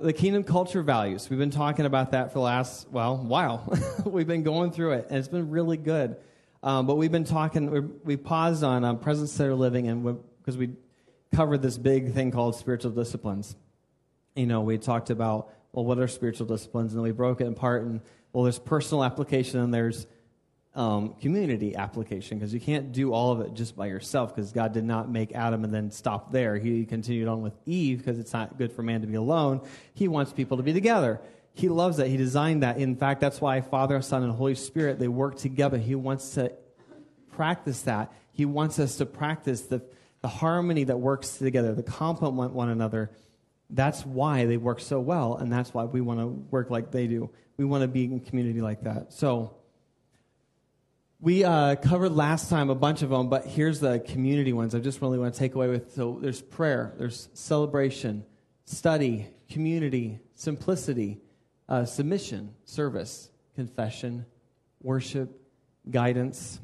the kingdom culture values. We've been talking about that for the last, well, while. we've been going through it, and it's been really good. Um, but we've been talking, we paused on um, present centered living, and because we covered this big thing called spiritual disciplines. You know, we talked about, well, what are spiritual disciplines? And then we broke it apart, and, well, there's personal application, and there's um, community application because you can't do all of it just by yourself because God did not make Adam and then stop there. He continued on with Eve because it's not good for man to be alone. He wants people to be together. He loves that. He designed that. In fact, that's why Father, Son, and Holy Spirit, they work together. He wants to practice that. He wants us to practice the, the harmony that works together, the complement one another. That's why they work so well, and that's why we want to work like they do. We want to be in community like that. So, we uh, covered last time a bunch of them, but here's the community ones I just really want to take away with. So there's prayer, there's celebration, study, community, simplicity, uh, submission, service, confession, worship, guidance.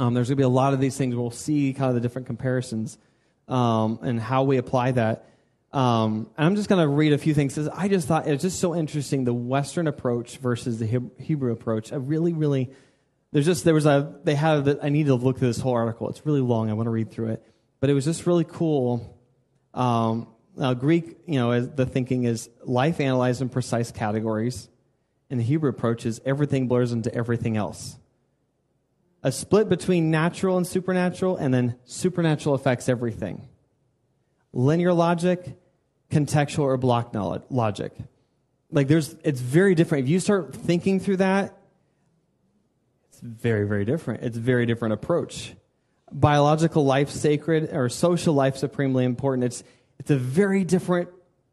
Um, there's going to be a lot of these things. We'll see kind of the different comparisons um, and how we apply that. Um, and I'm just going to read a few things. I just thought it was just so interesting the Western approach versus the Hebrew approach. I really, really there's just there was a they have that I need to look through this whole article. It's really long. I want to read through it, but it was just really cool. Um, now, Greek, you know, the thinking is life analyzed in precise categories. and the Hebrew approach, is everything blurs into everything else. A split between natural and supernatural, and then supernatural affects everything. Linear logic, contextual or block logic. Like there's, it's very different. If you start thinking through that, very, very different. It's a very different approach. Biological life sacred or social life supremely important. It's, it's a very different,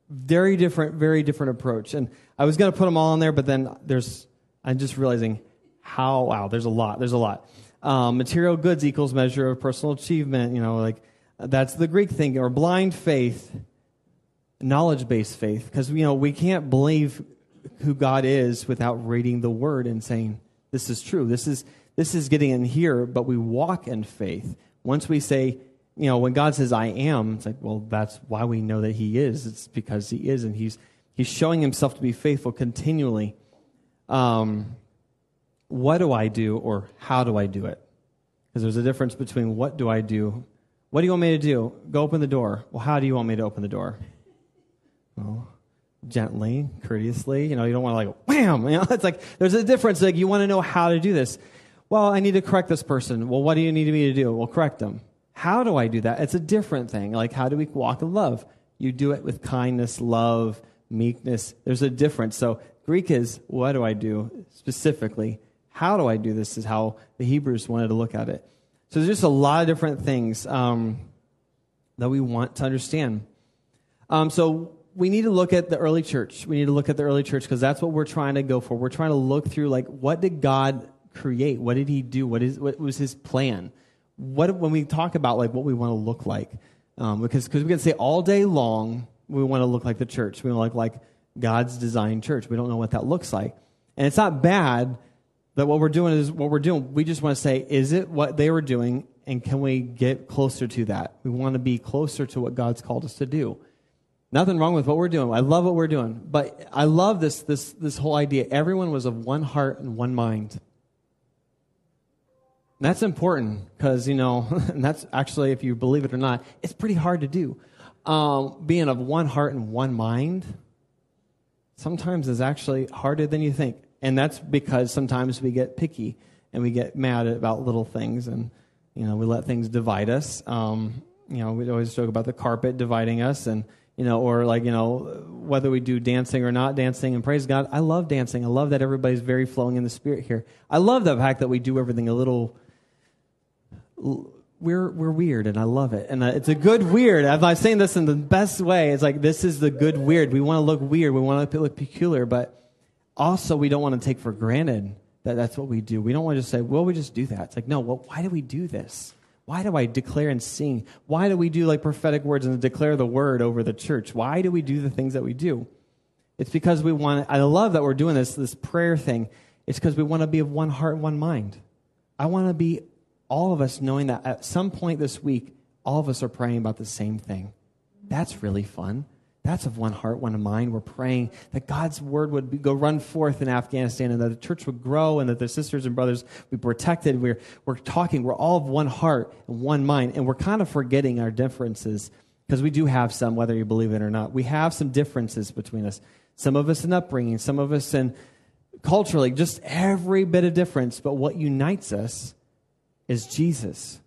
very different, very different approach. And I was going to put them all in there, but then there's, I'm just realizing how, wow, there's a lot. There's a lot. Um, material goods equals measure of personal achievement. You know, like that's the Greek thing. Or blind faith, knowledge based faith. Because, you know, we can't believe who God is without reading the word and saying, this is true. This is, this is getting in here, but we walk in faith. Once we say, you know, when God says, I am, it's like, well, that's why we know that He is. It's because He is, and He's, he's showing Himself to be faithful continually. Um, what do I do, or how do I do it? Because there's a difference between what do I do. What do you want me to do? Go open the door. Well, how do you want me to open the door? Well, gently, courteously. You know, you don't want to like wham. You know, it's like there's a difference. Like you want to know how to do this. Well, I need to correct this person. Well, what do you need me to do? Well, correct them. How do I do that? It's a different thing. Like how do we walk in love? You do it with kindness, love, meekness. There's a difference. So Greek is what do I do specifically? How do I do this? Is how the Hebrews wanted to look at it. So there's just a lot of different things um, that we want to understand. Um, so we need to look at the early church. We need to look at the early church because that's what we're trying to go for. We're trying to look through like what did God create? What did He do? What is what was His plan? What when we talk about like what we want to look like? Um, because because we can say all day long we want to look like the church. We want to look like God's designed church. We don't know what that looks like, and it's not bad. That what we're doing is what we're doing. We just want to say, is it what they were doing, and can we get closer to that? We want to be closer to what God's called us to do. Nothing wrong with what we're doing. I love what we're doing. But I love this, this, this whole idea. Everyone was of one heart and one mind. And that's important because, you know, and that's actually, if you believe it or not, it's pretty hard to do. Um, being of one heart and one mind sometimes is actually harder than you think. And that's because sometimes we get picky and we get mad about little things and, you know, we let things divide us. Um, you know, we always joke about the carpet dividing us and, you know, or like, you know, whether we do dancing or not dancing. And praise God, I love dancing. I love that everybody's very flowing in the spirit here. I love the fact that we do everything a little. We're we're weird, and I love it. And uh, it's a good weird. I'm not saying this in the best way. It's like this is the good weird. We want to look weird. We want to look peculiar, but also we don't want to take for granted that that's what we do. We don't want to just say, "Well, we just do that." It's like, no. Well, why do we do this? Why do I declare and sing? Why do we do like prophetic words and declare the word over the church? Why do we do the things that we do? It's because we want, I love that we're doing this, this prayer thing. It's because we want to be of one heart, and one mind. I want to be all of us knowing that at some point this week, all of us are praying about the same thing. That's really fun. That's of one heart, one mind. We're praying that God's word would be, go run forth in Afghanistan and that the church would grow and that the sisters and brothers be protected. We're, we're talking, we're all of one heart and one mind, and we're kind of forgetting our differences because we do have some, whether you believe it or not. We have some differences between us. Some of us in upbringing, some of us in culturally, just every bit of difference. But what unites us is Jesus.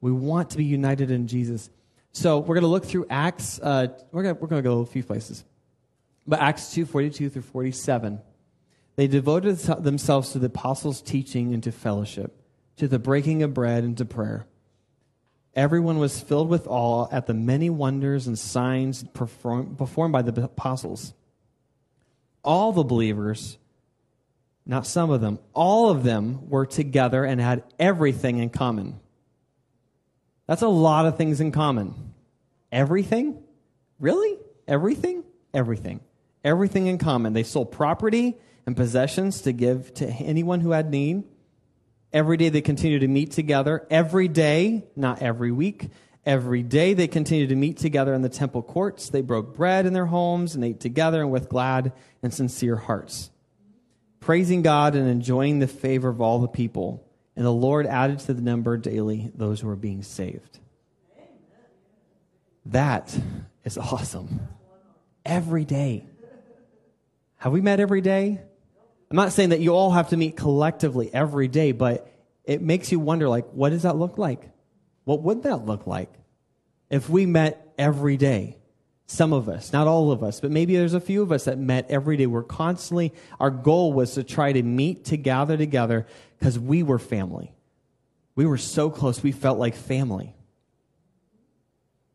We want to be united in Jesus. So we're going to look through Acts. Uh, we're going we're to go a few places. But Acts 2 42 through 47. They devoted themselves to the apostles' teaching and to fellowship, to the breaking of bread and to prayer. Everyone was filled with awe at the many wonders and signs perform, performed by the apostles. All the believers, not some of them, all of them were together and had everything in common. That's a lot of things in common. Everything? Really? Everything? Everything. Everything in common. They sold property and possessions to give to anyone who had need. Every day they continued to meet together. Every day, not every week, every day they continued to meet together in the temple courts. They broke bread in their homes and ate together and with glad and sincere hearts, praising God and enjoying the favor of all the people. And the Lord added to the number daily those who were being saved. That is awesome. Every day. Have we met every day? I'm not saying that you all have to meet collectively every day, but it makes you wonder like, what does that look like? What would that look like if we met every day? Some of us, not all of us, but maybe there's a few of us that met every day. We're constantly, our goal was to try to meet to gather together because we were family. We were so close, we felt like family.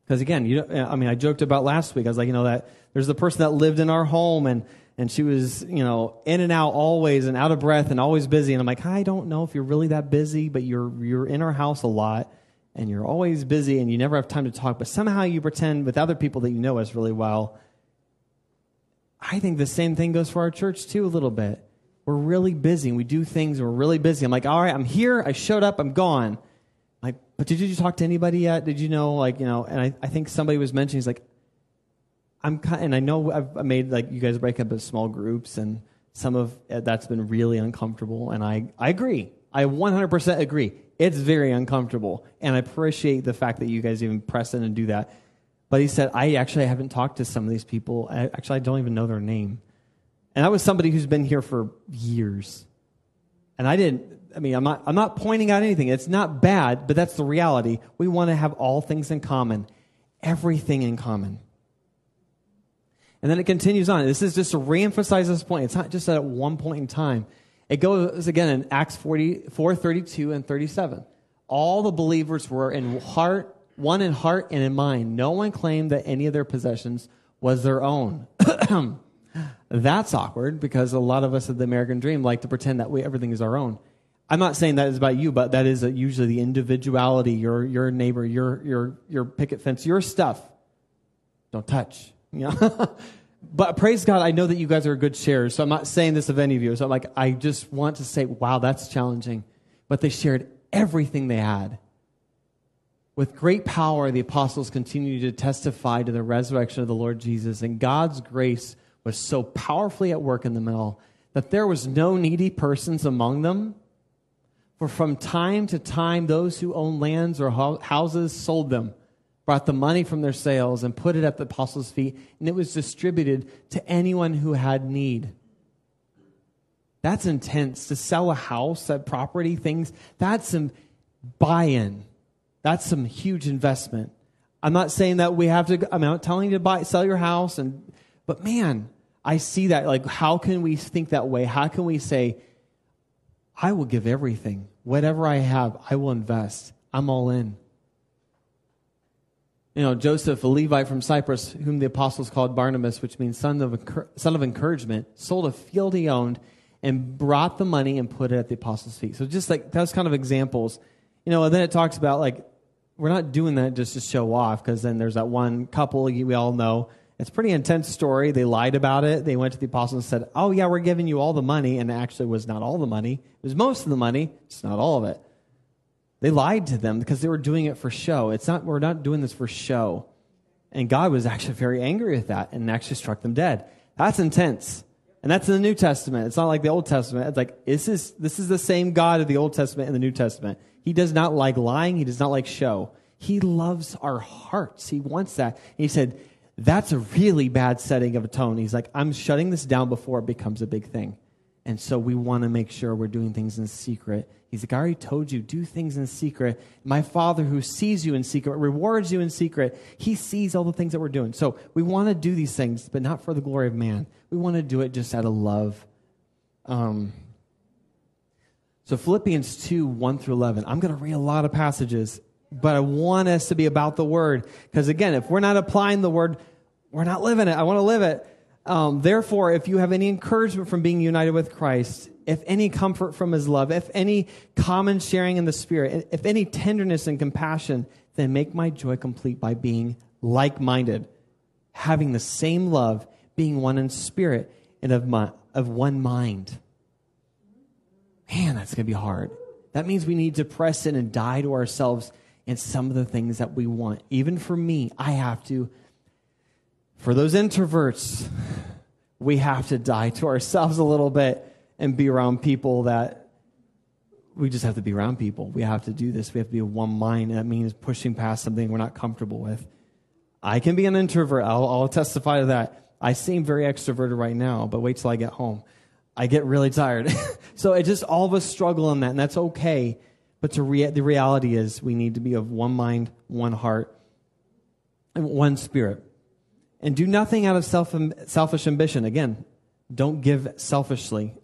Because again, you I mean, I joked about last week. I was like, you know, that there's the person that lived in our home and and she was, you know, in and out always and out of breath and always busy. And I'm like, I don't know if you're really that busy, but you're you're in our house a lot and you're always busy and you never have time to talk, but somehow you pretend with other people that you know us really well. I think the same thing goes for our church too, a little bit we're really busy and we do things we're really busy. I'm like, all right, I'm here. I showed up. I'm gone. Like, but did you talk to anybody yet? Did you know, like, you know, and I, I think somebody was mentioning, he's like, I'm kind, and I know I've made like you guys break up in small groups and some of that's been really uncomfortable. And I, I agree. I 100% agree. It's very uncomfortable. And I appreciate the fact that you guys even press in and do that. But he said, I actually haven't talked to some of these people. I, actually, I don't even know their name. And I was somebody who's been here for years. And I didn't, I mean, I'm not, I'm not pointing out anything. It's not bad, but that's the reality. We want to have all things in common, everything in common. And then it continues on. This is just to reemphasize this point. It's not just at one point in time. It goes again in Acts 44, 32, and 37. All the believers were in heart, one in heart and in mind. No one claimed that any of their possessions was their own. That's awkward because a lot of us of the American dream like to pretend that we, everything is our own. I'm not saying that is about you, but that is usually the individuality, your, your neighbor, your, your, your picket fence, your stuff. Don't touch. You know? But praise God, I know that you guys are good sharers, so I'm not saying this of any of you. So I'm like, I just want to say, wow, that's challenging. But they shared everything they had. With great power, the apostles continued to testify to the resurrection of the Lord Jesus, and God's grace was so powerfully at work in the middle that there was no needy persons among them. For from time to time, those who owned lands or houses sold them, brought the money from their sales, and put it at the apostles' feet, and it was distributed to anyone who had need. That's intense. To sell a house, that property, things, that's some buy in. That's some huge investment. I'm not saying that we have to, I'm not telling you to buy, sell your house, and, but man, I see that. Like, how can we think that way? How can we say, I will give everything. Whatever I have, I will invest. I'm all in. You know, Joseph, a Levite from Cyprus, whom the apostles called Barnabas, which means son of, son of encouragement, sold a field he owned and brought the money and put it at the apostles' feet. So just like those kind of examples. You know, and then it talks about like, we're not doing that just to show off, because then there's that one couple we all know it's a pretty intense story. They lied about it. They went to the apostles and said, Oh, yeah, we're giving you all the money. And actually, was not all the money. It was most of the money, it's not all of it. They lied to them because they were doing it for show. It's not, we're not doing this for show. And God was actually very angry with that and actually struck them dead. That's intense. And that's in the New Testament. It's not like the Old Testament. It's like this is this is the same God of the Old Testament and the New Testament. He does not like lying. He does not like show. He loves our hearts. He wants that. And he said, that's a really bad setting of a tone. He's like, I'm shutting this down before it becomes a big thing. And so we want to make sure we're doing things in secret. He's like, I already told you, do things in secret. My Father who sees you in secret, rewards you in secret, he sees all the things that we're doing. So we want to do these things, but not for the glory of man. We want to do it just out of love. Um, so Philippians 2, 1 through 11. I'm going to read a lot of passages, but I want us to be about the word. Because again, if we're not applying the word, we're not living it. I want to live it. Um, Therefore, if you have any encouragement from being united with Christ, if any comfort from his love, if any common sharing in the Spirit, if any tenderness and compassion, then make my joy complete by being like minded, having the same love, being one in spirit, and of, my, of one mind. Man, that's going to be hard. That means we need to press in and die to ourselves and some of the things that we want. Even for me, I have to for those introverts, we have to die to ourselves a little bit and be around people that we just have to be around people. We have to do this. We have to be of one mind. And that means pushing past something we're not comfortable with. I can be an introvert. I'll, I'll testify to that. I seem very extroverted right now, but wait till I get home. I get really tired. so it just all of us struggle in that, and that's okay. But rea- the reality is, we need to be of one mind, one heart, and one spirit. And do nothing out of self, selfish ambition. Again, don't give selfishly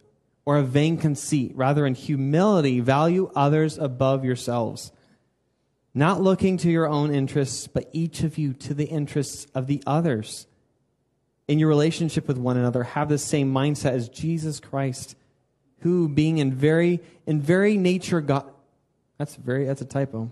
or a vain conceit. Rather, in humility, value others above yourselves. Not looking to your own interests, but each of you to the interests of the others. In your relationship with one another, have the same mindset as Jesus Christ, who, being in very, in very nature God, that's very, that's a typo.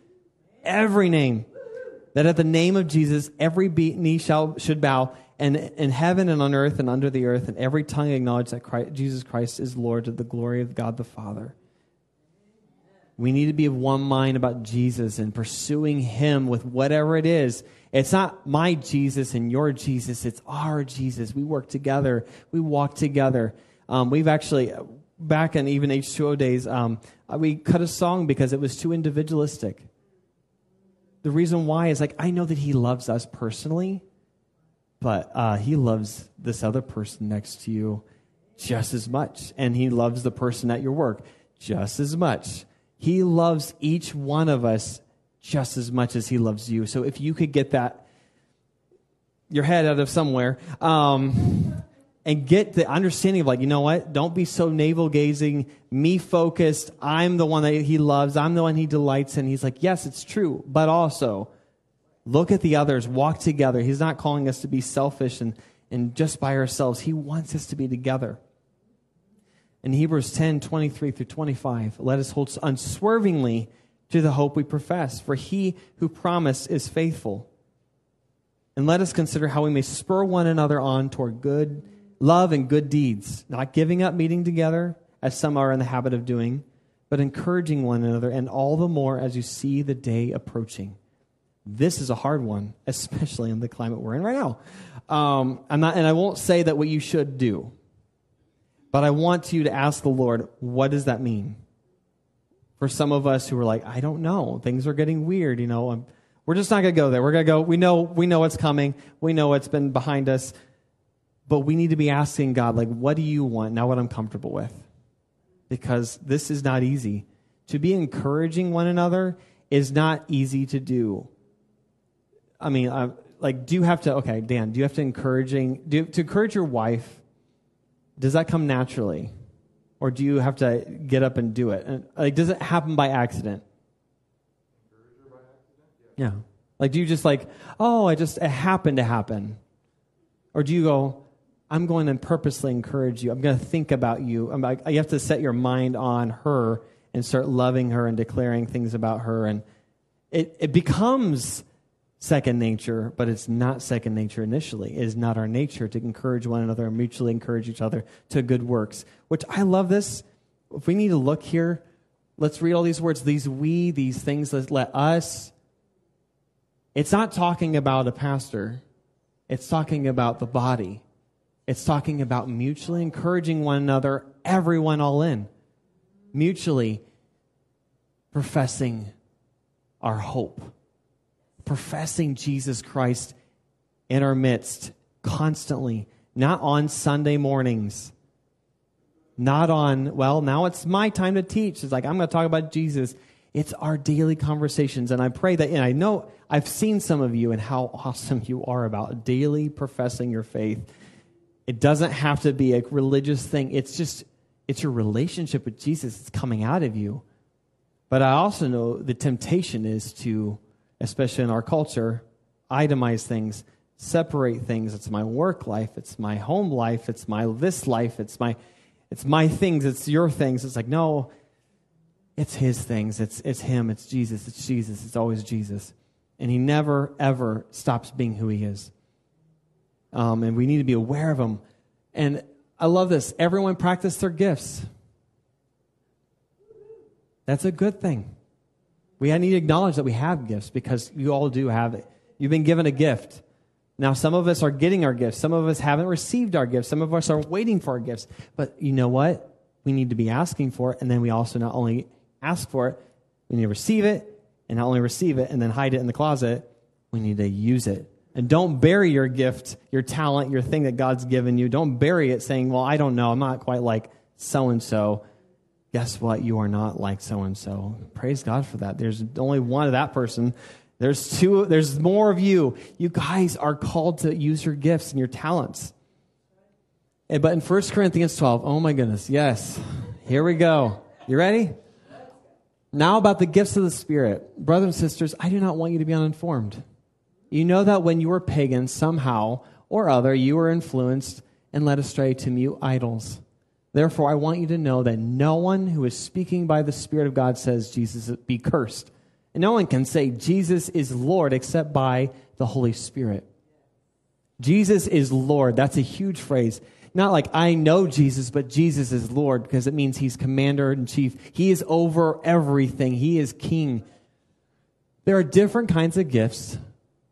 Every name that at the name of Jesus, every knee shall, should bow, and in heaven and on earth and under the earth, and every tongue acknowledge that Christ, Jesus Christ is Lord to the glory of God the Father. We need to be of one mind about Jesus and pursuing Him with whatever it is. It's not my Jesus and your Jesus, it's our Jesus. We work together, we walk together. Um, we've actually, back in even H2O days, um, we cut a song because it was too individualistic the reason why is like I know that he loves us personally, but uh, he loves this other person next to you just as much, and he loves the person at your work just as much. He loves each one of us just as much as he loves you. So if you could get that your head out of somewhere. Um, and get the understanding of like, you know what? Don't be so navel gazing, me focused. I'm the one that he loves. I'm the one he delights in. He's like, yes, it's true, but also look at the others, walk together. He's not calling us to be selfish and, and just by ourselves. He wants us to be together. In Hebrews 10, 23 through 25, let us hold unswervingly to the hope we profess, for he who promised is faithful. And let us consider how we may spur one another on toward good love and good deeds, not giving up meeting together, as some are in the habit of doing, but encouraging one another, and all the more as you see the day approaching. This is a hard one, especially in the climate we're in right now. Um, I'm not, and I won't say that what you should do, but I want you to ask the Lord, what does that mean? For some of us who are like, I don't know, things are getting weird, you know. I'm, we're just not going to go there. We're going to go. We know. We know what's coming. We know what's been behind us. But we need to be asking God, like, what do you want? Not what I'm comfortable with. Because this is not easy. To be encouraging one another is not easy to do. I mean, uh, like, do you have to, okay, Dan, do you have to encouraging, do you, to encourage your wife, does that come naturally? Or do you have to get up and do it? And, like, does it happen by accident? By accident? Yeah. Like, do you just like, oh, I just, it happened to happen? Or do you go, I'm going to purposely encourage you. I'm going to think about you. I'm like, you have to set your mind on her and start loving her and declaring things about her. And it, it becomes second nature, but it's not second nature initially. It is not our nature to encourage one another and mutually encourage each other to good works, which I love this. If we need to look here, let's read all these words. These we, these things that let us. It's not talking about a pastor, it's talking about the body. It's talking about mutually encouraging one another, everyone all in, mutually professing our hope, professing Jesus Christ in our midst constantly, not on Sunday mornings, not on, well, now it's my time to teach. It's like, I'm going to talk about Jesus. It's our daily conversations. And I pray that, and I know I've seen some of you and how awesome you are about daily professing your faith it doesn't have to be a religious thing. It's just, it's your relationship with Jesus that's coming out of you. But I also know the temptation is to, especially in our culture, itemize things, separate things. It's my work life, it's my home life, it's my this life, it's my it's my things, it's your things. It's like, no, it's his things. It's it's him, it's Jesus, it's Jesus, it's always Jesus. And he never ever stops being who he is um, and we need to be aware of them. And I love this. Everyone practice their gifts. That's a good thing. We need to acknowledge that we have gifts because you all do have it. You've been given a gift. Now, some of us are getting our gifts. Some of us haven't received our gifts. Some of us are waiting for our gifts. But you know what? We need to be asking for it. And then we also not only ask for it, we need to receive it. And not only receive it and then hide it in the closet, we need to use it. And don't bury your gift, your talent, your thing that God's given you. Don't bury it saying, well, I don't know. I'm not quite like so and so. Guess what? You are not like so and so. Praise God for that. There's only one of that person. There's two, there's more of you. You guys are called to use your gifts and your talents. Eh, but in 1 Corinthians 12, oh my goodness, yes. Here we go. You ready? Now about the gifts of the Spirit. Brothers and sisters, I do not want you to be uninformed. You know that when you were pagan, somehow or other, you were influenced and led astray to mute idols. Therefore, I want you to know that no one who is speaking by the Spirit of God says Jesus be cursed. And no one can say Jesus is Lord except by the Holy Spirit. Jesus is Lord. That's a huge phrase. Not like I know Jesus, but Jesus is Lord because it means he's commander in chief. He is over everything, he is king. There are different kinds of gifts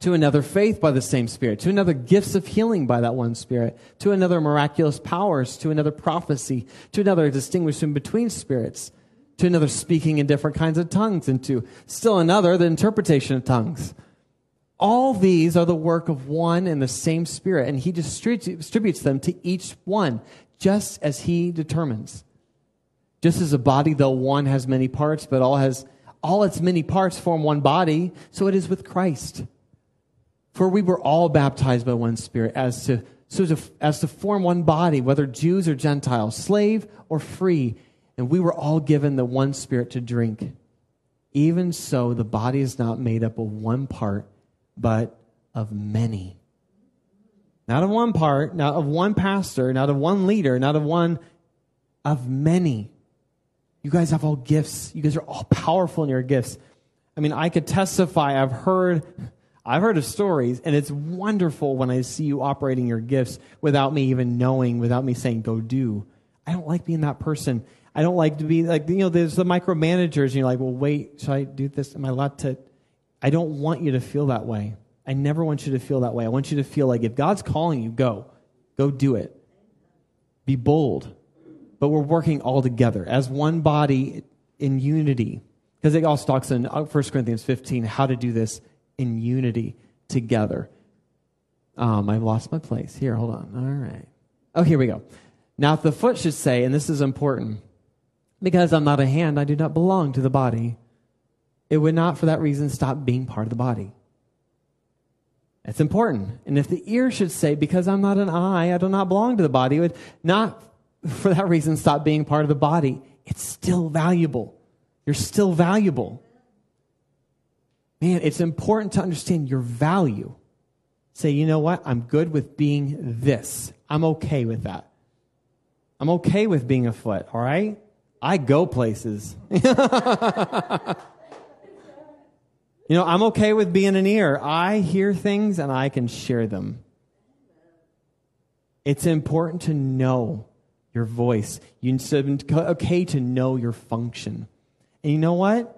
to another faith by the same Spirit, to another gifts of healing by that one Spirit, to another miraculous powers, to another prophecy, to another distinguishing between spirits, to another speaking in different kinds of tongues, and to still another the interpretation of tongues. All these are the work of one and the same Spirit, and He distributes them to each one just as He determines. Just as a body, though one has many parts, but all has all its many parts form one body, so it is with Christ. For we were all baptized by one Spirit as to, so to, as to form one body, whether Jews or Gentiles, slave or free, and we were all given the one Spirit to drink. Even so, the body is not made up of one part, but of many. Not of one part, not of one pastor, not of one leader, not of one, of many. You guys have all gifts. You guys are all powerful in your gifts. I mean, I could testify, I've heard I've heard of stories, and it's wonderful when I see you operating your gifts without me even knowing, without me saying, go do. I don't like being that person. I don't like to be like, you know, there's the micromanagers, and you're like, well, wait, should I do this? Am I allowed to? I don't want you to feel that way. I never want you to feel that way. I want you to feel like if God's calling you, go. Go do it. Be bold. But we're working all together as one body in unity. Because it all talks in uh, 1 Corinthians 15 how to do this in unity together. Um, I've lost my place. Here, hold on. All right. Oh, here we go. Now, if the foot should say, and this is important, Because I'm not a hand, I do not belong to the body. It would not, for that reason, stop being part of the body. It's important. And if the ear should say, Because I'm not an eye, I do not belong to the body, it would not, for that reason, stop being part of the body. It's still valuable. You're still valuable. Man, it's important to understand your value. Say, you know what? I'm good with being this. I'm okay with that. I'm okay with being a foot, all right? I go places. you know, I'm okay with being an ear. I hear things and I can share them. It's important to know your voice. It's okay to know your function. And you know what?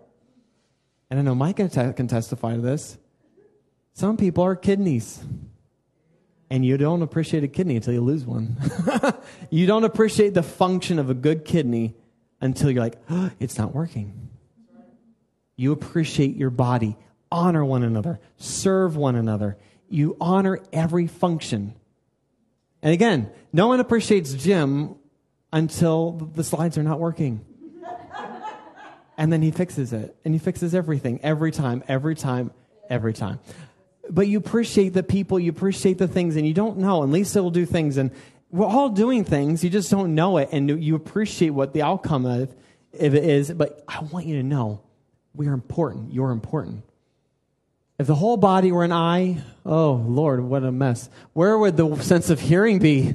And I know Mike can testify to this. Some people are kidneys. And you don't appreciate a kidney until you lose one. you don't appreciate the function of a good kidney until you're like, oh, it's not working. You appreciate your body, honor one another, serve one another. You honor every function. And again, no one appreciates Jim until the slides are not working. And then he fixes it. And he fixes everything every time, every time, every time but you appreciate the people, you appreciate the things, and you don't know. And Lisa will do things, and we're all doing things, you just don't know it, and you appreciate what the outcome of if it is. But I want you to know we are important. You're important. If the whole body were an eye, oh Lord, what a mess. Where would the sense of hearing be?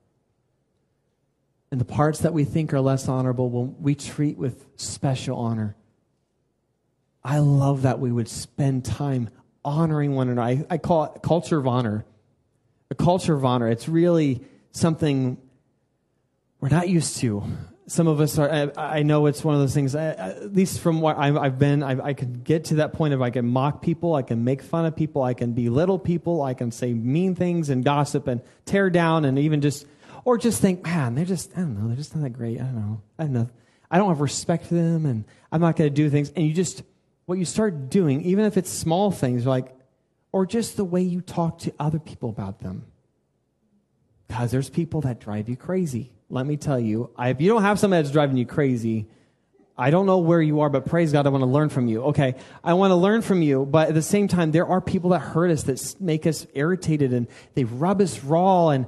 And the parts that we think are less honorable, will we treat with special honor. I love that we would spend time honoring one another. I, I call it culture of honor. A culture of honor. It's really something we're not used to. Some of us are, I, know it's one of those things, at least from what I've, been, I can get to that point of I can mock people, I can make fun of people, I can belittle people, I can say mean things and gossip and tear down and even just, or just think, man, they're just, I don't know, they're just not that great. I don't know. I don't know. I don't have respect for them and I'm not going to do things. And you just, what you start doing, even if it's small things like, or just the way you talk to other people about them. Because there's people that drive you crazy. Let me tell you, if you don't have somebody that's driving you crazy, I don't know where you are, but praise God, I want to learn from you. Okay, I want to learn from you, but at the same time, there are people that hurt us, that make us irritated, and they rub us raw, and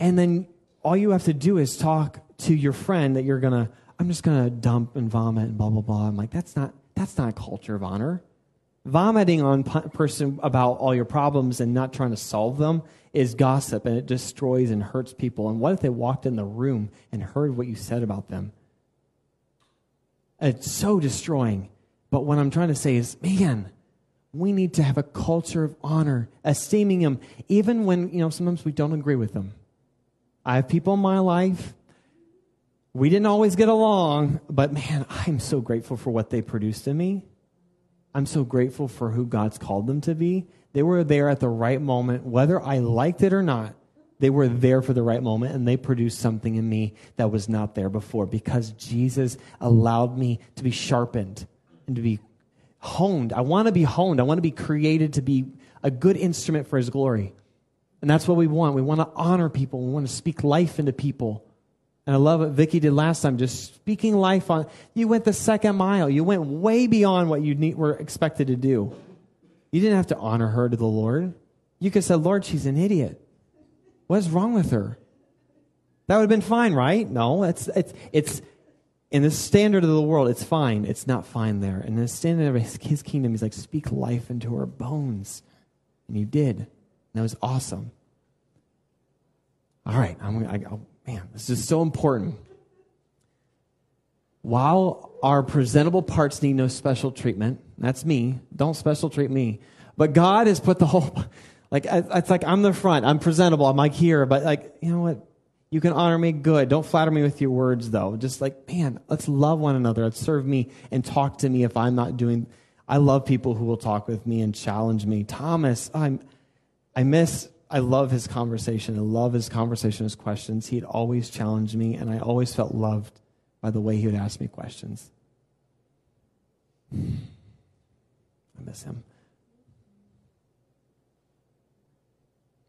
and then all you have to do is talk to your friend that you're gonna. I'm just gonna dump and vomit and blah blah blah. I'm like, that's not that's not a culture of honor. Vomiting on person about all your problems and not trying to solve them is gossip and it destroys and hurts people. And what if they walked in the room and heard what you said about them? It's so destroying. But what I'm trying to say is, man, we need to have a culture of honor, esteeming them, even when, you know, sometimes we don't agree with them. I have people in my life we didn't always get along, but man, I'm so grateful for what they produced in me. I'm so grateful for who God's called them to be. They were there at the right moment, whether I liked it or not. They were there for the right moment and they produced something in me that was not there before because Jesus allowed me to be sharpened and to be honed. I want to be honed. I want to be created to be a good instrument for his glory. And that's what we want. We want to honor people. We want to speak life into people. And I love what Vicky did last time, just speaking life on. You went the second mile. You went way beyond what you need, were expected to do. You didn't have to honor her to the Lord. You could say, Lord, she's an idiot. What's wrong with her? That would have been fine, right? No, it's, it's, it's in the standard of the world, it's fine. It's not fine there. And in the standard of his kingdom, he's like, speak life into her bones. And you did. And that was awesome. All right, I'm, I, I'll Man, this is so important. While our presentable parts need no special treatment, that's me. Don't special treat me. But God has put the whole, like, it's like I'm the front, I'm presentable, I'm like here, but like, you know what? You can honor me, good. Don't flatter me with your words, though. Just like, man, let's love one another. Let's serve me and talk to me if I'm not doing. I love people who will talk with me and challenge me. Thomas, I'm, I miss, I love his conversation. I love his conversation, his questions. He'd always challenge me, and I always felt loved by the way he would ask me questions. I miss him.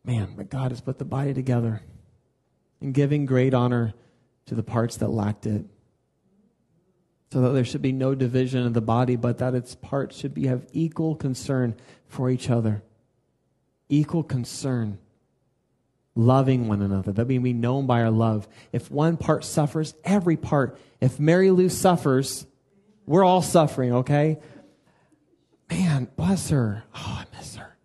Man, but God has put the body together and giving great honor to the parts that lacked it. So that there should be no division of the body, but that its parts should be, have equal concern for each other. Equal concern. Loving one another, that we be known by our love. If one part suffers, every part. If Mary Lou suffers, we're all suffering, okay? Man, bless her. Oh, I miss her.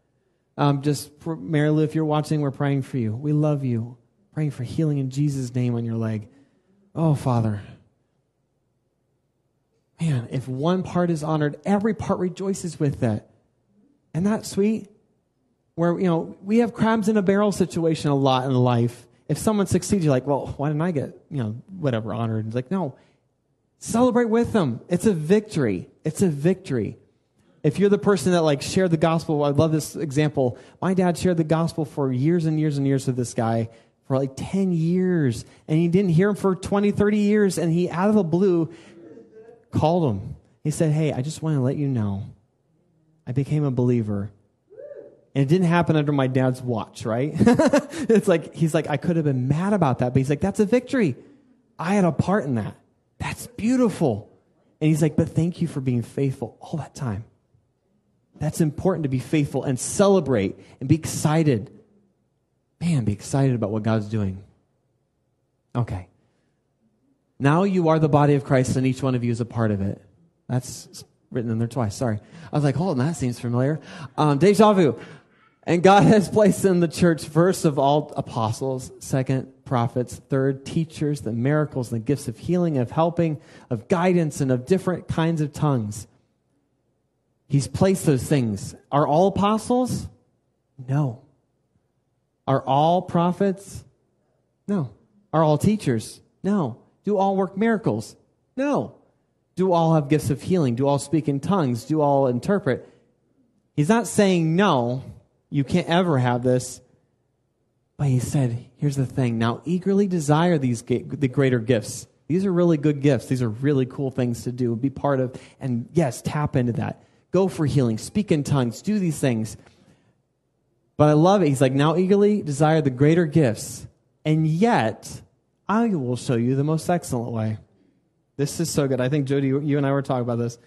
Um, just, Mary Lou, if you're watching, we're praying for you. We love you praying for healing in Jesus' name on your leg. Oh, Father. Man, if one part is honored, every part rejoices with that. And that's sweet? Where, you know, we have crabs in a barrel situation a lot in life. If someone succeeds, you're like, well, why didn't I get, you know, whatever, honored? It's like, no, celebrate with them. It's a victory. It's a victory. If you're the person that like shared the gospel, I love this example. My dad shared the gospel for years and years and years with this guy for like 10 years and he didn't hear him for 20, 30 years. And he, out of the blue, called him. He said, Hey, I just want to let you know I became a believer. And it didn't happen under my dad's watch, right? it's like, he's like, I could have been mad about that, but he's like, that's a victory. I had a part in that. That's beautiful. And he's like, but thank you for being faithful all that time. That's important to be faithful and celebrate and be excited man, be excited about what God's doing. Okay. Now you are the body of Christ, and each one of you is a part of it. That's written in there twice. Sorry. I was like, hold on, that seems familiar. Um, deja vu. And God has placed in the church, first of all, apostles, second, prophets, third, teachers, the miracles, the gifts of healing, of helping, of guidance, and of different kinds of tongues. He's placed those things. Are all apostles? No. Are all prophets? No. Are all teachers? No. Do all work miracles? No. Do all have gifts of healing? Do all speak in tongues? Do all interpret? He's not saying no, you can't ever have this. But he said, here's the thing. Now eagerly desire these the greater gifts. These are really good gifts. These are really cool things to do, be part of. And yes, tap into that. Go for healing, speak in tongues, do these things. But I love it. He's like, now eagerly desire the greater gifts, and yet I will show you the most excellent way. This is so good. I think, Jody, you and I were talking about this.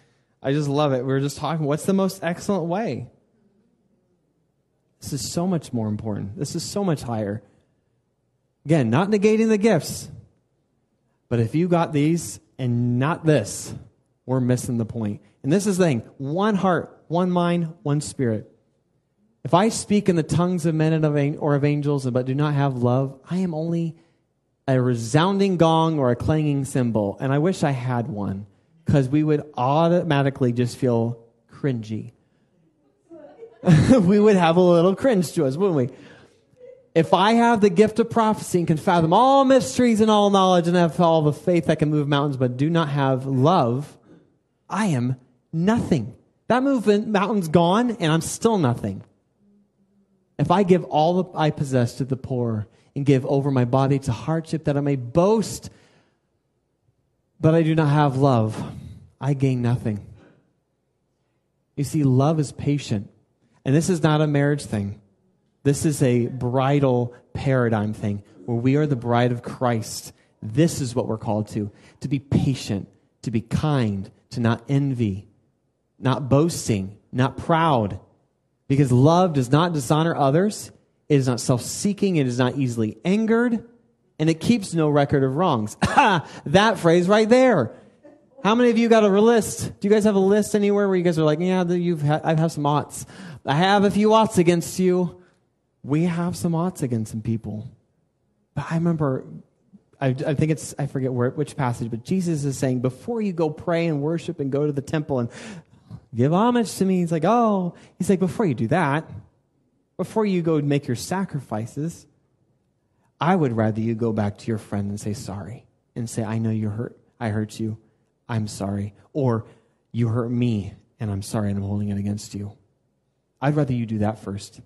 I just love it. We were just talking, what's the most excellent way? This is so much more important. This is so much higher. Again, not negating the gifts, but if you got these and not this, we're missing the point. And this is the thing one heart, one mind, one spirit. If I speak in the tongues of men and of, or of angels, but do not have love, I am only a resounding gong or a clanging cymbal. And I wish I had one, because we would automatically just feel cringy. we would have a little cringe to us, wouldn't we? If I have the gift of prophecy and can fathom all mysteries and all knowledge and have all the faith that can move mountains, but do not have love, I am nothing. That movement mountain's gone, and I'm still nothing. If I give all that I possess to the poor and give over my body to hardship that I may boast, but I do not have love, I gain nothing. You see, love is patient. And this is not a marriage thing. This is a bridal paradigm thing where we are the bride of Christ. This is what we're called to to be patient, to be kind, to not envy, not boasting, not proud, because love does not dishonor others, it is not self seeking, it is not easily angered, and it keeps no record of wrongs. that phrase right there. How many of you got a list? Do you guys have a list anywhere where you guys are like, yeah, you've ha- I have some oughts. I have a few oughts against you. We have some oughts against some people. But I remember, I, I think it's, I forget where, which passage, but Jesus is saying, before you go pray and worship and go to the temple and give homage to me. He's like, oh, he's like, before you do that, before you go make your sacrifices, I would rather you go back to your friend and say sorry and say, I know you hurt. I hurt you. I'm sorry. Or you hurt me and I'm sorry and I'm holding it against you. I'd rather you do that first.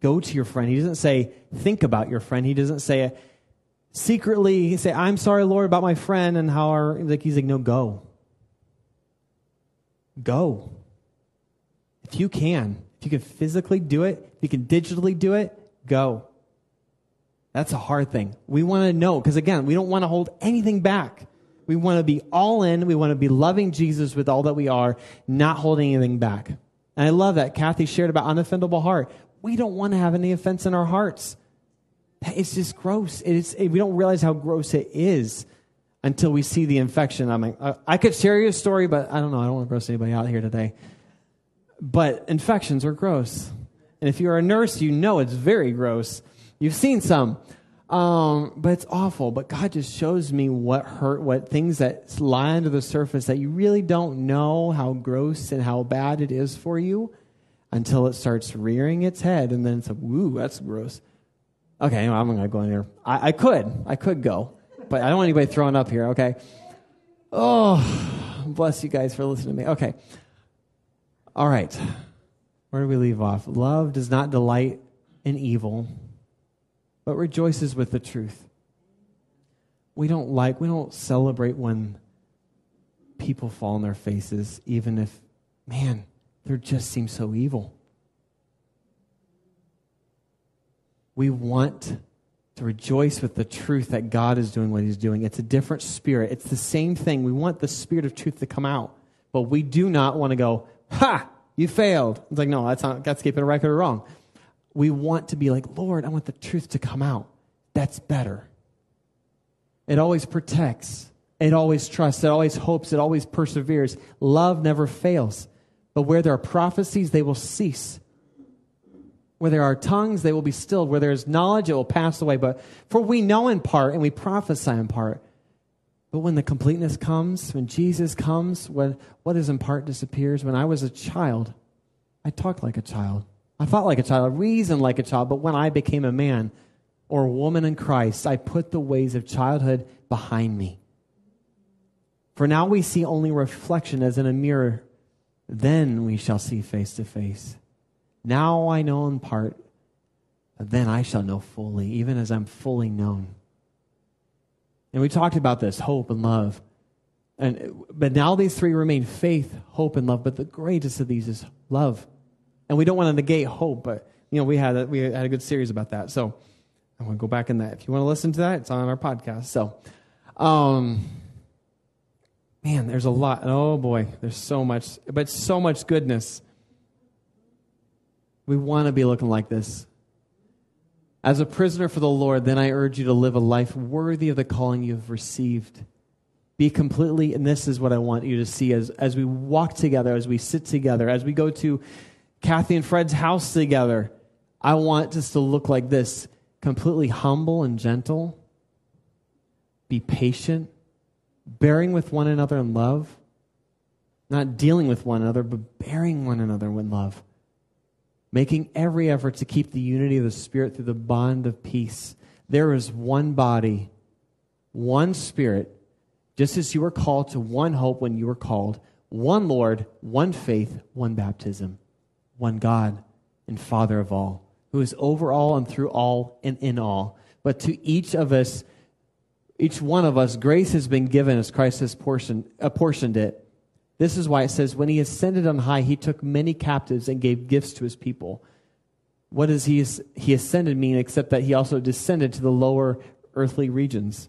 Go to your friend. He doesn't say, think about your friend. He doesn't say, secretly say, I'm sorry, Lord, about my friend and how our, like, he's like, no, go. Go. If you can, if you can physically do it, if you can digitally do it, go. That's a hard thing. We want to know, because again, we don't want to hold anything back. We want to be all in. We want to be loving Jesus with all that we are, not holding anything back. And I love that. Kathy shared about unoffendable heart. We don't want to have any offense in our hearts. It's just gross. It's, we don't realize how gross it is until we see the infection. I mean, I could share you a story, but I don't know. I don't want to gross anybody out here today. But infections are gross. And if you're a nurse, you know it's very gross. You've seen some. Um, but it's awful. But God just shows me what hurt, what things that lie under the surface that you really don't know how gross and how bad it is for you until it starts rearing its head. And then it's like, woo, that's gross. Okay, I'm going to go in here. I, I could. I could go. But I don't want anybody throwing up here, okay? Oh, bless you guys for listening to me. Okay. All right. Where do we leave off? Love does not delight in evil, but rejoices with the truth. We don't like, we don't celebrate when people fall on their faces, even if, man, they just seem so evil. We want to rejoice with the truth that God is doing what He's doing. It's a different spirit. It's the same thing. We want the spirit of truth to come out, but we do not want to go, ha, you failed. It's like, no, that's not, that's keeping a record wrong. We want to be like, Lord, I want the truth to come out. That's better. It always protects. It always trusts. It always hopes. It always perseveres. Love never fails. But where there are prophecies, they will cease. Where there are tongues, they will be stilled. Where there is knowledge, it will pass away. But for we know in part and we prophesy in part. But when the completeness comes, when Jesus comes, when what is in part disappears. When I was a child, I talked like a child. I thought like a child, I reasoned like a child. But when I became a man or a woman in Christ, I put the ways of childhood behind me. For now we see only reflection as in a mirror. Then we shall see face to face. Now I know in part, but then I shall know fully, even as I'm fully known. And we talked about this hope and love. And, but now these three remain faith, hope, and love. But the greatest of these is love. And we don't want to negate hope, but you know, we had a, we had a good series about that. So I want to go back in that. If you want to listen to that, it's on our podcast. So, um, man, there's a lot. Oh boy, there's so much, but so much goodness. We want to be looking like this. As a prisoner for the Lord, then I urge you to live a life worthy of the calling you have received. Be completely, and this is what I want you to see as, as we walk together, as we sit together, as we go to Kathy and Fred's house together. I want us to look like this. Completely humble and gentle, be patient, bearing with one another in love, not dealing with one another, but bearing one another in love. Making every effort to keep the unity of the Spirit through the bond of peace. There is one body, one Spirit, just as you were called to one hope when you were called, one Lord, one faith, one baptism, one God and Father of all, who is over all and through all and in all. But to each of us, each one of us, grace has been given as Christ has portioned, apportioned it. This is why it says, when he ascended on high, he took many captives and gave gifts to his people. What does he, he ascended mean except that he also descended to the lower earthly regions?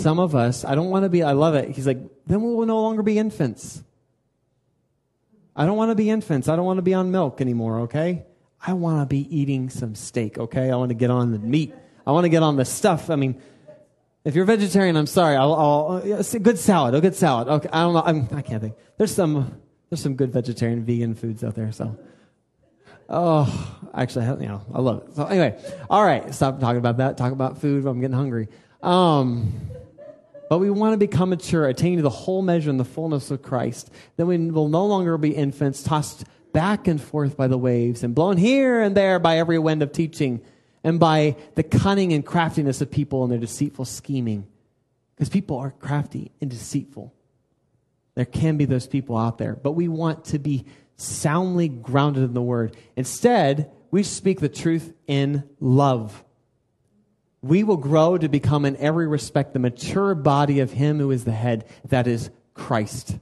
Some of us, I don't want to be, I love it. He's like, then we will no longer be infants. I don't want to be infants. I don't want to be on milk anymore, okay? I want to be eating some steak, okay? I want to get on the meat. I want to get on the stuff. I mean, if you're vegetarian, I'm sorry. I'll, I'll yeah, good salad. A good salad. Okay, I don't know. I'm, I can not think. There's some there's some good vegetarian, vegan foods out there. So, oh, actually, you know, I love it. So anyway, all right. Stop talking about that. Talk about food. I'm getting hungry. Um, but we want to become mature, attain to the whole measure and the fullness of Christ. Then we will no longer be infants tossed back and forth by the waves and blown here and there by every wind of teaching and by the cunning and craftiness of people and their deceitful scheming. Because people are crafty and deceitful. There can be those people out there, but we want to be soundly grounded in the word. Instead, we speak the truth in love. We will grow to become, in every respect, the mature body of Him who is the head, that is Christ.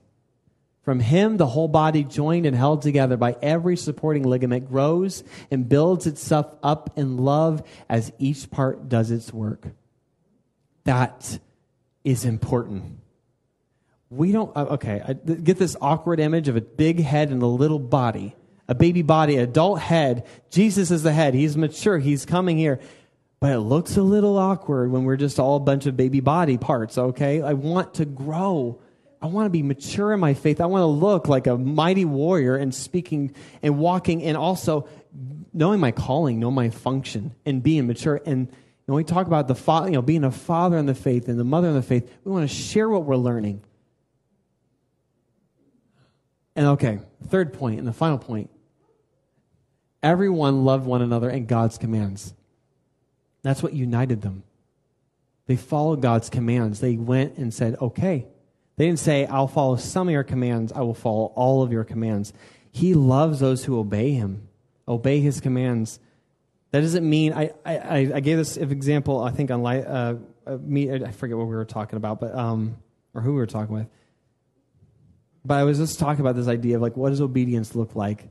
From him, the whole body, joined and held together by every supporting ligament, grows and builds itself up in love as each part does its work. That is important. We don't, uh, okay, I get this awkward image of a big head and a little body, a baby body, adult head. Jesus is the head. He's mature. He's coming here. But it looks a little awkward when we're just all a bunch of baby body parts, okay? I want to grow I want to be mature in my faith. I want to look like a mighty warrior and speaking and walking and also knowing my calling, know my function and being mature. And when we talk about the father, you know, being a father in the faith and the mother in the faith, we want to share what we're learning. And okay, third point and the final point. Everyone loved one another and God's commands. That's what united them. They followed God's commands. They went and said, okay, they didn't say, I'll follow some of your commands, I will follow all of your commands. He loves those who obey him, obey his commands. That doesn't mean, I, I, I gave this example, I think, on uh, uh, me, I forget what we were talking about, but, um, or who we were talking with. But I was just talking about this idea of like, what does obedience look like?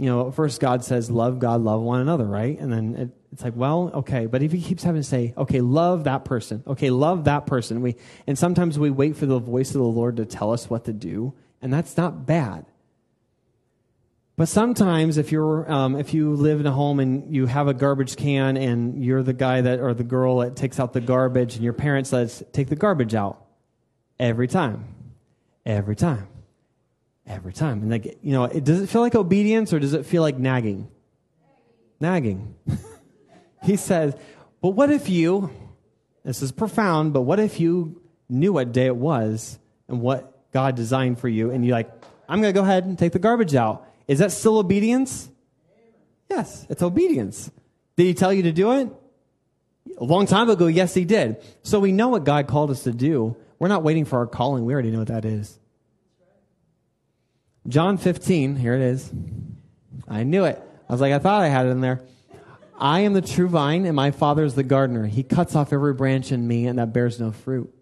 You know, first God says, love God, love one another, right? And then it, it's like, well, okay, but if he keeps having to say, okay, love that person, okay, love that person, we, and sometimes we wait for the voice of the Lord to tell us what to do, and that's not bad. But sometimes, if you're um, if you live in a home and you have a garbage can and you're the guy that or the girl that takes out the garbage, and your parents says take the garbage out every time, every time, every time, and like you know, it, does it feel like obedience or does it feel like nagging? Nagging. he says, But what if you, this is profound, but what if you knew what day it was and what God designed for you, and you're like, I'm going to go ahead and take the garbage out? Is that still obedience? Yes, it's obedience. Did he tell you to do it? A long time ago, yes, he did. So we know what God called us to do. We're not waiting for our calling. We already know what that is. John 15, here it is. I knew it. I was like, I thought I had it in there. I am the true vine, and my Father is the gardener. He cuts off every branch in me, and that bears no fruit.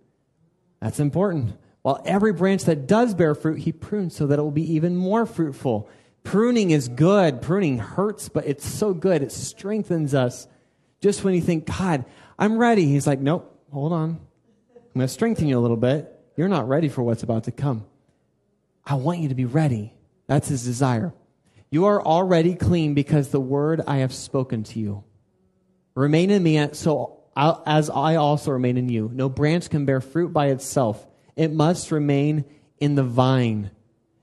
That's important. While every branch that does bear fruit, he prunes so that it will be even more fruitful. Pruning is good. Pruning hurts, but it's so good. It strengthens us. Just when you think, God, I'm ready, he's like, nope, hold on. I'm going to strengthen you a little bit. You're not ready for what's about to come. I want you to be ready. That's his desire. You are already clean because the word I have spoken to you. Remain in me so as I also remain in you. No branch can bear fruit by itself. It must remain in the vine.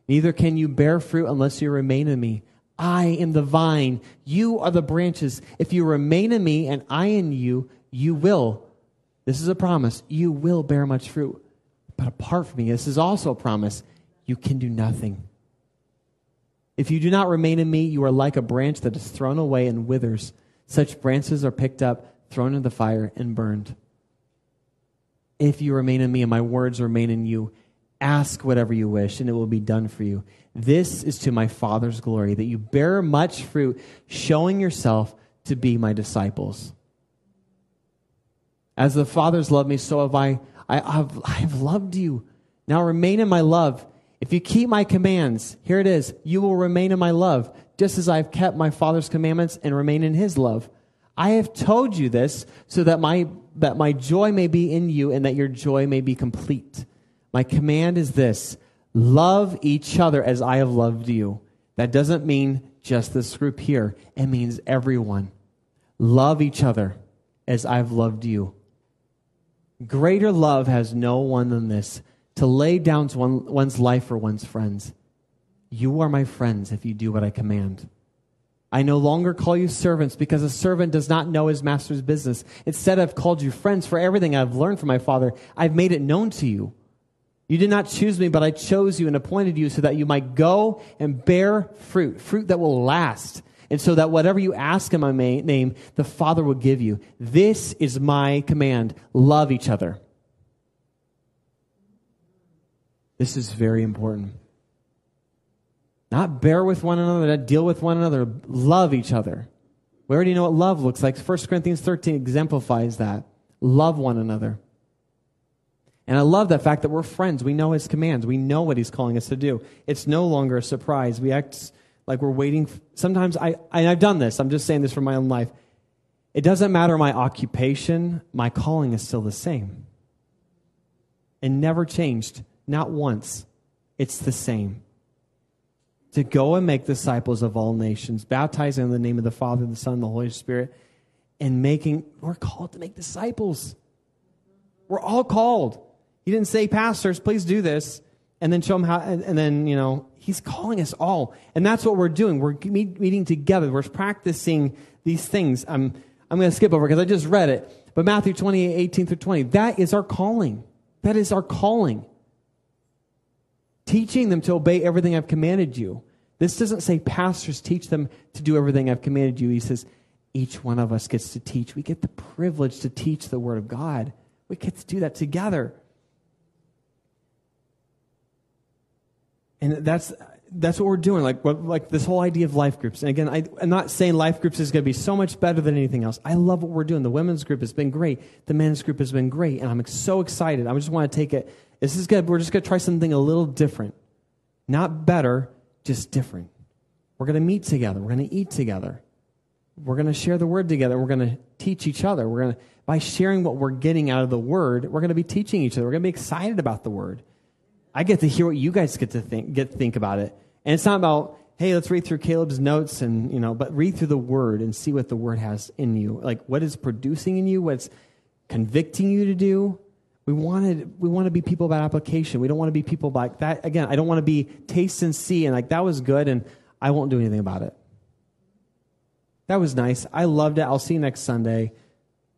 Neither can you bear fruit unless you remain in me. I am the vine. You are the branches. If you remain in me and I in you, you will. This is a promise. You will bear much fruit. But apart from me, this is also a promise. You can do nothing. If you do not remain in me, you are like a branch that is thrown away and withers. Such branches are picked up, thrown into the fire, and burned. If you remain in me and my words remain in you, ask whatever you wish, and it will be done for you. This is to my Father's glory, that you bear much fruit, showing yourself to be my disciples. As the Father's loved me, so have I. I have, I have loved you. Now remain in my love. If you keep my commands, here it is, you will remain in my love, just as I've kept my Father's commandments and remain in his love. I have told you this so that my, that my joy may be in you and that your joy may be complete. My command is this love each other as I have loved you. That doesn't mean just this group here, it means everyone. Love each other as I've loved you. Greater love has no one than this to lay down one, one's life for one's friends. You are my friends if you do what I command. I no longer call you servants because a servant does not know his master's business. Instead, I've called you friends for everything I've learned from my Father. I've made it known to you. You did not choose me, but I chose you and appointed you so that you might go and bear fruit, fruit that will last. And so that whatever you ask in my name, the Father will give you. This is my command love each other. This is very important. Not bear with one another, not deal with one another, love each other. We already know what love looks like. 1 Corinthians 13 exemplifies that. Love one another. And I love the fact that we're friends. We know his commands. We know what he's calling us to do. It's no longer a surprise. We act like we're waiting. Sometimes I, and I've done this. I'm just saying this from my own life. It doesn't matter my occupation. My calling is still the same. It never changed. Not once. It's the same. To go and make disciples of all nations, baptizing in the name of the Father, the Son, and the Holy Spirit, and making, we're called to make disciples. We're all called. He didn't say, Pastors, please do this, and then show them how, and, then, you know, He's calling us all. And that's what we're doing. We're meet, meeting together. We're practicing these things. I'm, I'm going to skip over because I just read it. But Matthew 28, 18 through 20, that is our calling. That is our calling. Teaching them to obey everything I've commanded you. This doesn't say pastors teach them to do everything I've commanded you. He says each one of us gets to teach. We get the privilege to teach the Word of God. We get to do that together. And that's that's what we're doing. Like like this whole idea of life groups. And again, I, am not saying life groups is going to be so much better than anything else. I love what we're doing. The women's group has been great. The men's group has been great, and I'm so excited. I just want to take it. This is good. We're just going to try something a little different, not better, just different. We're going to meet together. We're going to eat together. We're going to share the word together. We're going to teach each other. We're going to by sharing what we're getting out of the word, we're going to be teaching each other. We're going to be excited about the word. I get to hear what you guys get to think, get to think about it. And it's not about, hey, let's read through Caleb's notes and, you know, but read through the word and see what the word has in you. Like what is producing in you, what's convicting you to do. We wanted, we want to be people about application. We don't want to be people like that. Again, I don't want to be taste and see and like that was good and I won't do anything about it. That was nice. I loved it. I'll see you next Sunday.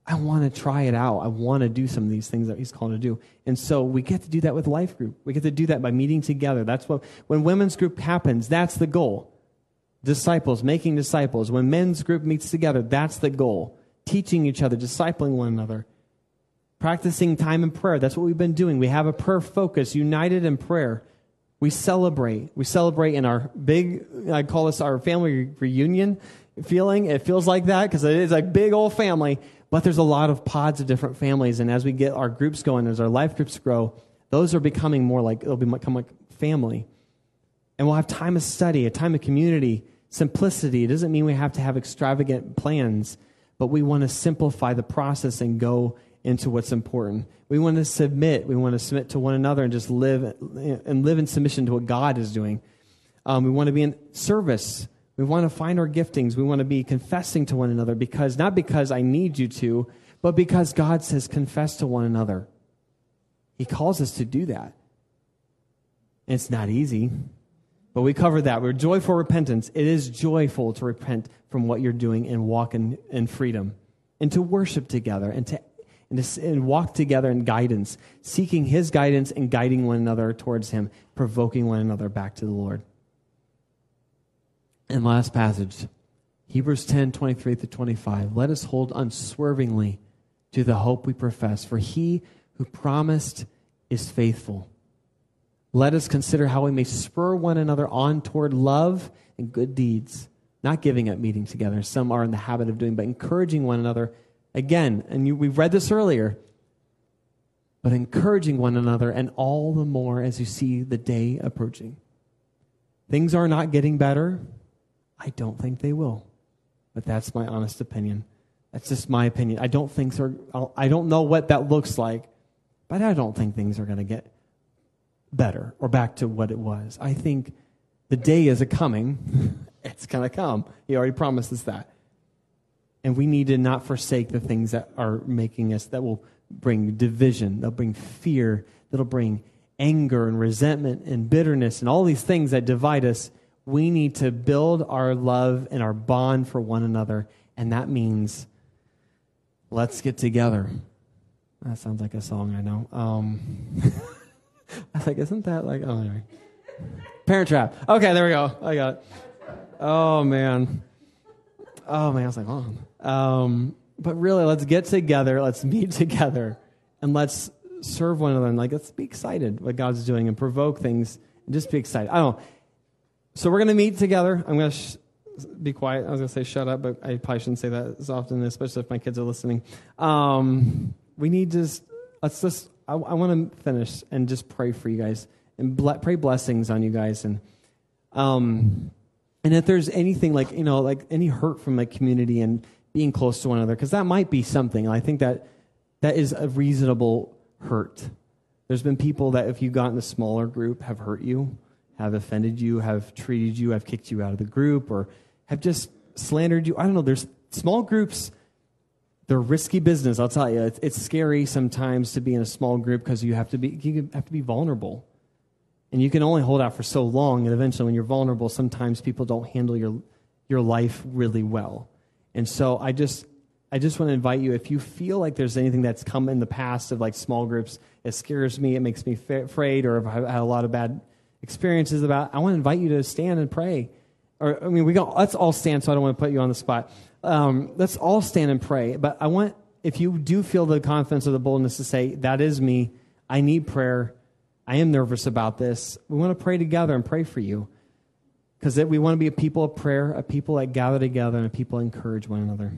I want to try it out. I want to do some of these things that he's called to do. And so we get to do that with life group. We get to do that by meeting together. That's what, when women's group happens, that's the goal. Disciples, making disciples. When men's group meets together, that's the goal. Teaching each other, discipling one another. Practicing time in prayer. That's what we've been doing. We have a prayer focus, united in prayer. We celebrate. We celebrate in our big, I call this our family reunion feeling. It feels like that because it is a big old family but there's a lot of pods of different families. And as we get our groups going, as our life groups grow, those are becoming more like, they'll become like family. And we'll have time of study, a time of community, simplicity. It doesn't mean we have to have extravagant plans, but we want to simplify the process and go into what's important. We want to submit. We want to submit to one another and just live and live in submission to what God is doing. Um, we want to be in service. We want to find our giftings. We want to be confessing to one another because, not because I need you to, but because God says confess to one another. He calls us to do that. It's not easy, but we covered that. We're joyful repentance. It is joyful to repent from what you're doing and walk in, in freedom and to worship together and to, and to and walk together in guidance, seeking His guidance and guiding one another towards Him, provoking one another back to the Lord. And last passage, Hebrews 10 23 to 25. Let us hold unswervingly to the hope we profess, for he who promised is faithful. Let us consider how we may spur one another on toward love and good deeds, not giving up meeting together. Some are in the habit of doing, but encouraging one another. Again, and you, we've read this earlier, but encouraging one another, and all the more as you see the day approaching. Things are not getting better. I don't think they will. But that's my honest opinion. That's just my opinion. I don't think so. I don't know what that looks like, but I don't think things are going to get better or back to what it was. I think the day is a coming. it's going to come. He already promised us that. And we need to not forsake the things that are making us, that will bring division, that'll bring fear, that'll bring anger and resentment and bitterness and all these things that divide us. We need to build our love and our bond for one another. And that means let's get together. That sounds like a song, I know. Um, I was like, isn't that like, oh, anyway. Parent Trap. Okay, there we go. I got it. Oh, man. Oh, man. I was like, oh. Um, but really, let's get together. Let's meet together. And let's serve one another. And like, let's be excited what God's doing and provoke things and just be excited. I don't know. So we're going to meet together. I'm going to sh- be quiet. I was going to say shut up, but I probably shouldn't say that as often, especially if my kids are listening. Um, we need to, just, let's just, I, I want to finish and just pray for you guys and ble- pray blessings on you guys. And, um, and if there's anything like, you know, like any hurt from like community and being close to one another, because that might be something. I think that that is a reasonable hurt. There's been people that, if you got in a smaller group, have hurt you, have offended you, have treated you, have kicked you out of the group, or have just slandered you. I don't know. There's small groups. They're risky business. I'll tell you. It's, it's scary sometimes to be in a small group because you have to be you have to be vulnerable, and you can only hold out for so long. And eventually, when you're vulnerable, sometimes people don't handle your your life really well. And so, I just I just want to invite you if you feel like there's anything that's come in the past of like small groups, it scares me, it makes me afraid, or if I've had a lot of bad experiences about, I want to invite you to stand and pray. Or, I mean, we go, let's all stand, so I don't want to put you on the spot. Um, let's all stand and pray. But I want, if you do feel the confidence or the boldness to say, that is me, I need prayer, I am nervous about this, we want to pray together and pray for you. Because we want to be a people of prayer, a people that gather together, and a people that encourage one another.